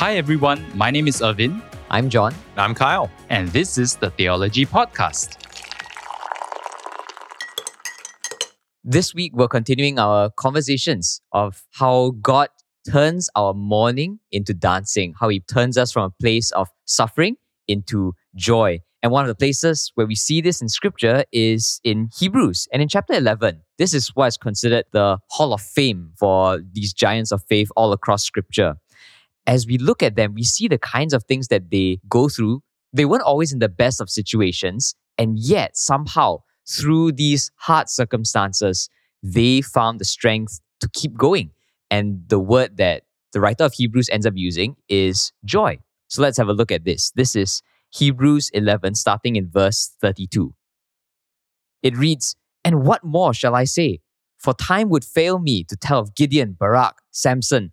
Hi, everyone. My name is Irvin, I'm John. I'm Kyle. and this is the Theology Podcast. This week, we're continuing our conversations of how God turns our mourning into dancing, how He turns us from a place of suffering into joy. And one of the places where we see this in scripture is in Hebrews and in chapter 11. This is what is considered the hall of fame for these giants of faith all across scripture. As we look at them, we see the kinds of things that they go through. They weren't always in the best of situations, and yet somehow through these hard circumstances, they found the strength to keep going. And the word that the writer of Hebrews ends up using is joy. So let's have a look at this. This is Hebrews 11, starting in verse 32. It reads, And what more shall I say? For time would fail me to tell of Gideon, Barak, Samson,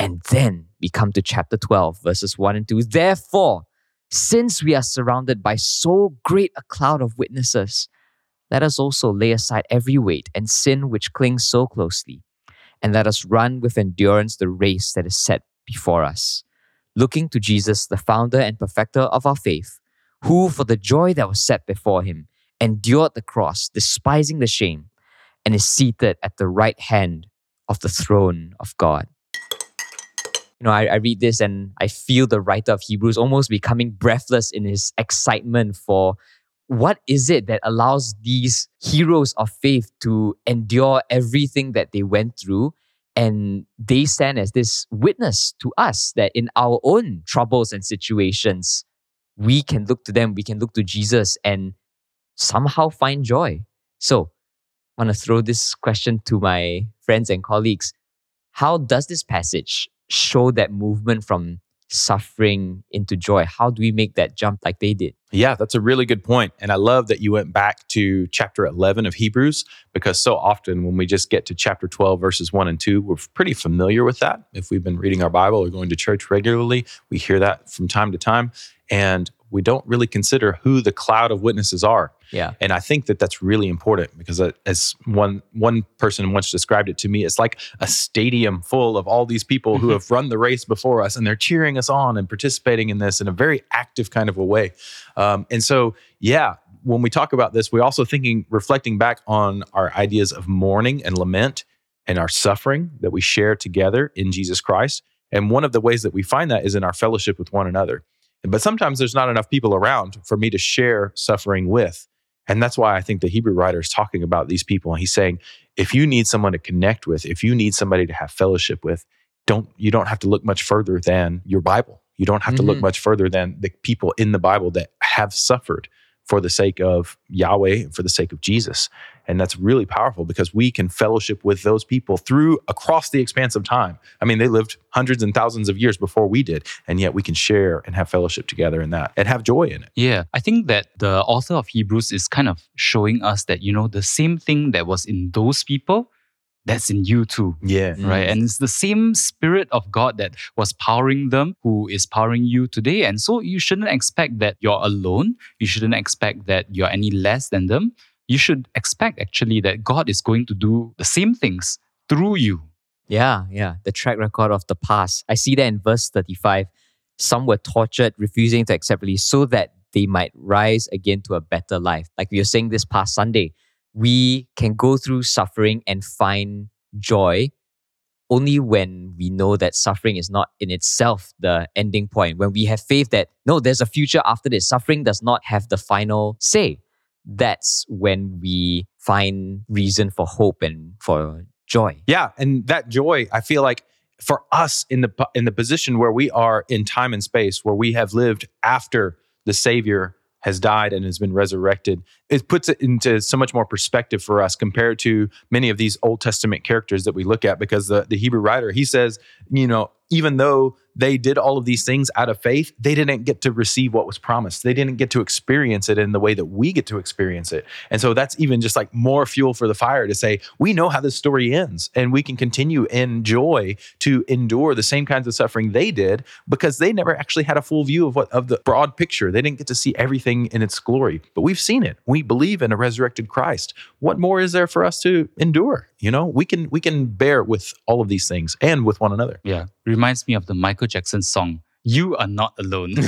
And then we come to chapter 12, verses 1 and 2. Therefore, since we are surrounded by so great a cloud of witnesses, let us also lay aside every weight and sin which clings so closely, and let us run with endurance the race that is set before us, looking to Jesus, the founder and perfecter of our faith, who, for the joy that was set before him, endured the cross, despising the shame, and is seated at the right hand of the throne of God. You know, I, I read this and I feel the writer of Hebrews almost becoming breathless in his excitement for what is it that allows these heroes of faith to endure everything that they went through. And they stand as this witness to us that in our own troubles and situations we can look to them we can look to jesus and somehow find joy. So i want to throw this question to my friends and colleagues how does this passage show that movement from suffering into joy how do we make that jump like they did Yeah, that's a really good point. And I love that you went back to chapter 11 of Hebrews because so often when we just get to chapter 12, verses 1 and 2, we're pretty familiar with that. If we've been reading our Bible or going to church regularly, we hear that from time to time. And we don't really consider who the cloud of witnesses are. yeah And I think that that's really important because, uh, as one one person once described it to me, it's like a stadium full of all these people who have run the race before us, and they're cheering us on and participating in this in a very active kind of a way. Um, and so, yeah, when we talk about this, we're also thinking, reflecting back on our ideas of mourning and lament and our suffering that we share together in Jesus Christ. And one of the ways that we find that is in our fellowship with one another. But sometimes there's not enough people around for me to share suffering with. And that's why I think the Hebrew writer is talking about these people. And he's saying, if you need someone to connect with, if you need somebody to have fellowship with, don't you don't have to look much further than your Bible. You don't have to look Mhm. much further than the people in the Bible that have suffered for the sake of Yahweh and for the sake of Jesus. And that's really powerful because we can fellowship with those people through across the expanse of time. I mean, they lived hundreds and thousands of years before we did, and yet we can share and have fellowship together in that and have joy in it. Yeah, I think that the author of Hebrews is kind of showing us that, you know, the same thing that was in those people, that's in you too. Yeah. Right. Mm. And it's the same spirit of God that was powering them who is powering you today. And so you shouldn't expect that you're alone. You shouldn't expect that you're any less than them. You should expect actually that God is going to do the same things through you. Yeah, yeah. The track record of the past. I see that in verse 35. Some were tortured, refusing to accept release so that they might rise again to a better life. Like we were saying this past Sunday, we can go through suffering and find joy only when we know that suffering is not in itself the ending point, when we have faith that no, there's a future after this, suffering does not have the final say. That's when we find reason for hope and for joy. Yeah, and that joy, I feel like for us in the in the position where we are in time and space, where we have lived after the Savior has died and has been resurrected, it puts it into so much more perspective for us compared to many of these Old Testament characters that we look at. Because the, the Hebrew writer, he says, you know, even though they did all of these things out of faith, they didn't get to receive what was promised. They didn't get to experience it in the way that we get to experience it. And so that's even just like more fuel for the fire to say, we know how this story ends and we can continue in joy to endure the same kinds of suffering they did because they never actually had a full view of what of the broad picture. They didn't get to see everything in its glory, but we've seen it. We believe in a resurrected Christ. What more is there for us to endure? You know, we can we can bear with all of these things and with one another. Yeah. Reminds me of the Michael Jackson song, You Are Not Alone.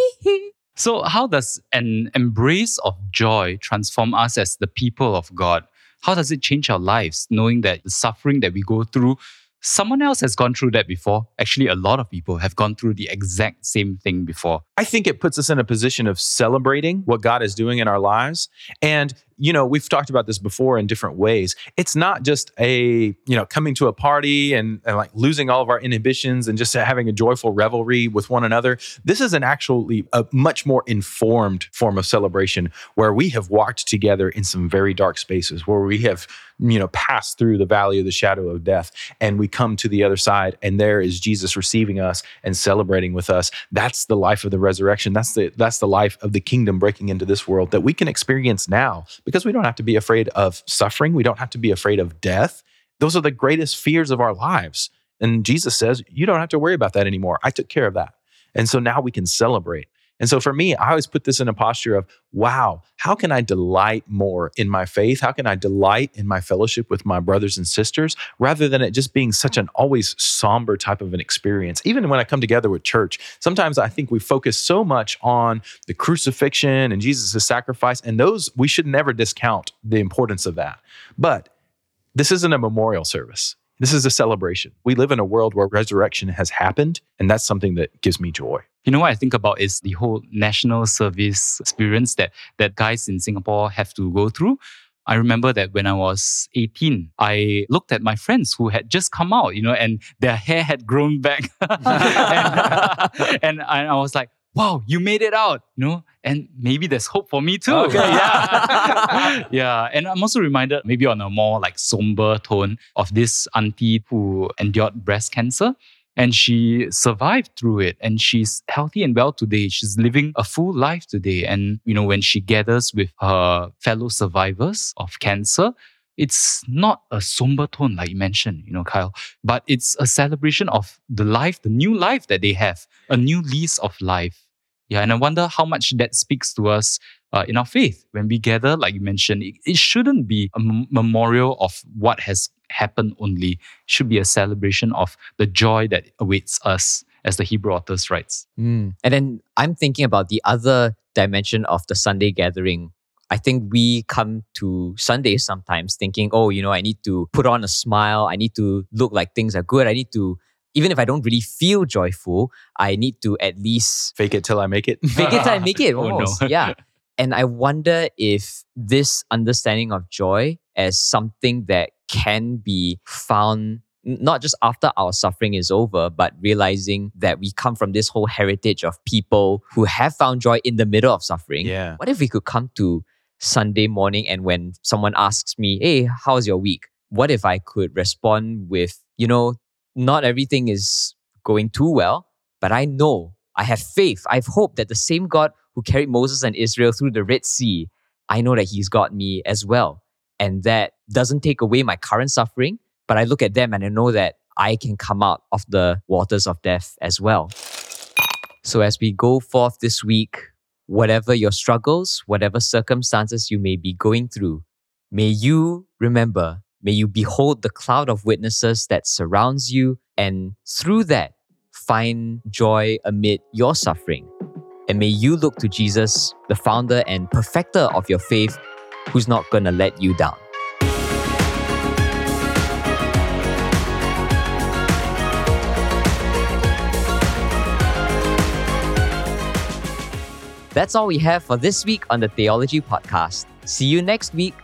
so, how does an embrace of joy transform us as the people of God? How does it change our lives, knowing that the suffering that we go through, someone else has gone through that before? Actually, a lot of people have gone through the exact same thing before. I think it puts us in a position of celebrating what God is doing in our lives. And, you know, we've talked about this before in different ways. It's not just a, you know, coming to a party and, and like losing all of our inhibitions and just having a joyful revelry with one another. This is an actually a much more informed form of celebration where we have walked together in some very dark spaces, where we have, you know, passed through the valley of the shadow of death and we come to the other side and there is Jesus receiving us and celebrating with us. That's the life of the resurrection. That's the that's the life of the kingdom breaking into this world that we can experience now because we don't have to be afraid of suffering. We don't have to be afraid of death. Those are the greatest fears of our lives. And Jesus says, you don't have to worry about that anymore. I took care of that. And so now we can celebrate. And so for me, I always put this in a posture of, wow, how can I delight more in my faith? How can I delight in my fellowship with my brothers and sisters rather than it just being such an always somber type of an experience? Even when I come together with church, sometimes I think we focus so much on the crucifixion and Jesus' sacrifice, and those we should never discount the importance of that. But this isn't a memorial service. This is a celebration. We live in a world where resurrection has happened, and that's something that gives me joy. You know what I think about is the whole national service experience that that guys in Singapore have to go through. I remember that when I was 18, I looked at my friends who had just come out, you know, and their hair had grown back. and, and I was like, wow, you made it out, you know, and maybe there's hope for me too. Okay, yeah. yeah. And I'm also reminded, maybe on a more like somber tone, of this auntie who endured breast cancer. And she survived through it and she's healthy and well today. She's living a full life today. And, you know, when she gathers with her fellow survivors of cancer, it's not a somber tone like you mentioned, you know, Kyle, but it's a celebration of the life, the new life that they have, a new lease of life. Yeah, and I wonder how much that speaks to us uh, in our faith when we gather, like you mentioned. It, it shouldn't be a m- memorial of what has happened only. It should be a celebration of the joy that awaits us, as the Hebrew authors writes. Mm. And then I'm thinking about the other dimension of the Sunday gathering I think we come to Sundays sometimes thinking, oh, you know, I need to put on a smile. I need to look like things are good. I need to, even if I don't really feel joyful, I need to at least fake it till I make it. fake it till I make it. Oh, no. Almost. yeah. And I wonder if this understanding of joy as something that can be found not just after our suffering is over, but realizing that we come from this whole heritage of people who have found joy in the middle of suffering. Yeah. What if we could come to Sunday morning and when someone asks me, Hey, how's your week? What if I could respond with, you know, not everything is going too well, but I know, I have faith, I have hope that the same God who carried Moses and Israel through the Red Sea, I know that He's got me as well. And that doesn't take away my current suffering, but I look at them and I know that I can come out of the waters of death as well. So as we go forth this week, whatever your struggles, whatever circumstances you may be going through, may you remember, may you behold the cloud of witnesses that surrounds you, and through that, find joy amid your suffering. And may you look to Jesus, the founder and perfecter of your faith, who's not going to let you down. That's all we have for this week on the Theology Podcast. See you next week.